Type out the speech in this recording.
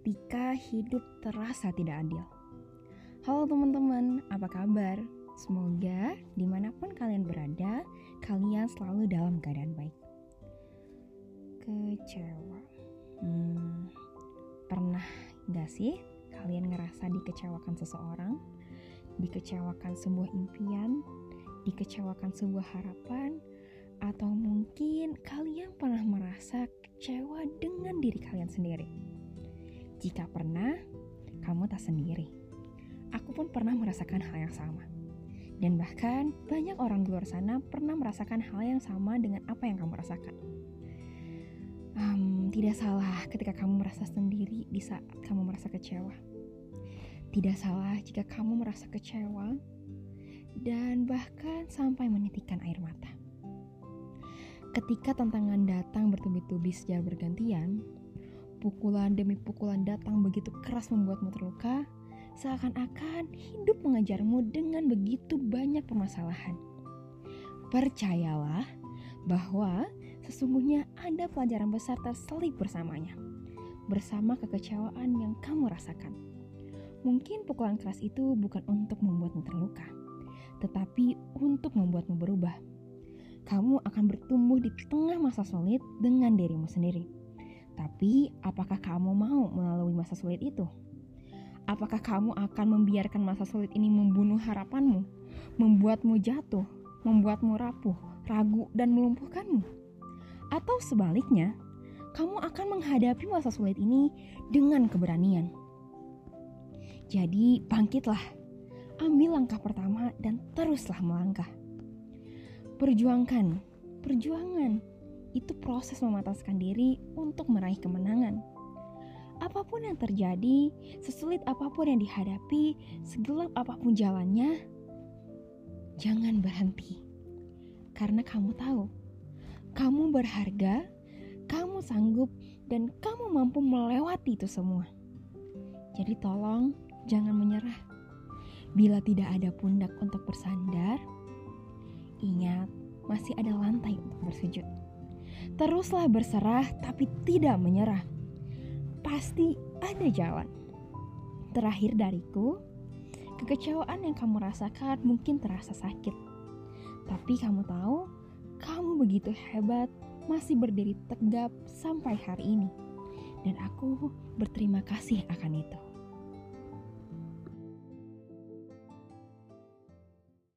ketika hidup terasa tidak adil. Halo teman-teman, apa kabar? Semoga di mana pun kalian berada, kalian selalu dalam keadaan baik. Kecewa. Hmm, pernah gak sih kalian ngerasa dikecewakan seseorang? Dikecewakan sebuah impian? Dikecewakan sebuah harapan? Atau mungkin kalian pernah merasa kecewa dengan diri kalian sendiri? Jika pernah, kamu tak sendiri. Aku pun pernah merasakan hal yang sama. Dan bahkan banyak orang di luar sana pernah merasakan hal yang sama dengan apa yang kamu rasakan. Um, tidak salah ketika kamu merasa sendiri di saat kamu merasa kecewa. Tidak salah jika kamu merasa kecewa dan bahkan sampai menitikkan air mata. Ketika tantangan datang bertubi-tubi secara bergantian, pukulan demi pukulan datang begitu keras membuatmu terluka, seakan-akan hidup mengajarmu dengan begitu banyak permasalahan. Percayalah bahwa sesungguhnya ada pelajaran besar terselip bersamanya, bersama kekecewaan yang kamu rasakan. Mungkin pukulan keras itu bukan untuk membuatmu terluka, tetapi untuk membuatmu berubah. Kamu akan bertumbuh di tengah masa sulit dengan dirimu sendiri. Tapi, apakah kamu mau melalui masa sulit itu? Apakah kamu akan membiarkan masa sulit ini membunuh harapanmu, membuatmu jatuh, membuatmu rapuh, ragu, dan melumpuhkanmu? Atau sebaliknya, kamu akan menghadapi masa sulit ini dengan keberanian. Jadi, bangkitlah, ambil langkah pertama, dan teruslah melangkah. Perjuangkan, perjuangan itu proses memataskan diri untuk meraih kemenangan apa pun yang terjadi, sesulit apa pun yang dihadapi, segelap apa pun jalannya, jangan berhenti. Karena kamu tahu, kamu berharga, kamu sanggup, dan kamu mampu melewati itu semua. Jadi tolong jangan menyerah. Bila tidak ada pundak untuk bersandar, ingat masih ada lantai untuk bersujud. Teruslah berserah tapi tidak menyerah pasti ada jalan. Terakhir dariku, kekecewaan yang kamu rasakan mungkin terasa sakit. Tapi kamu tahu, kamu begitu hebat, masih berdiri tegap sampai hari ini. Dan aku berterima kasih akan itu.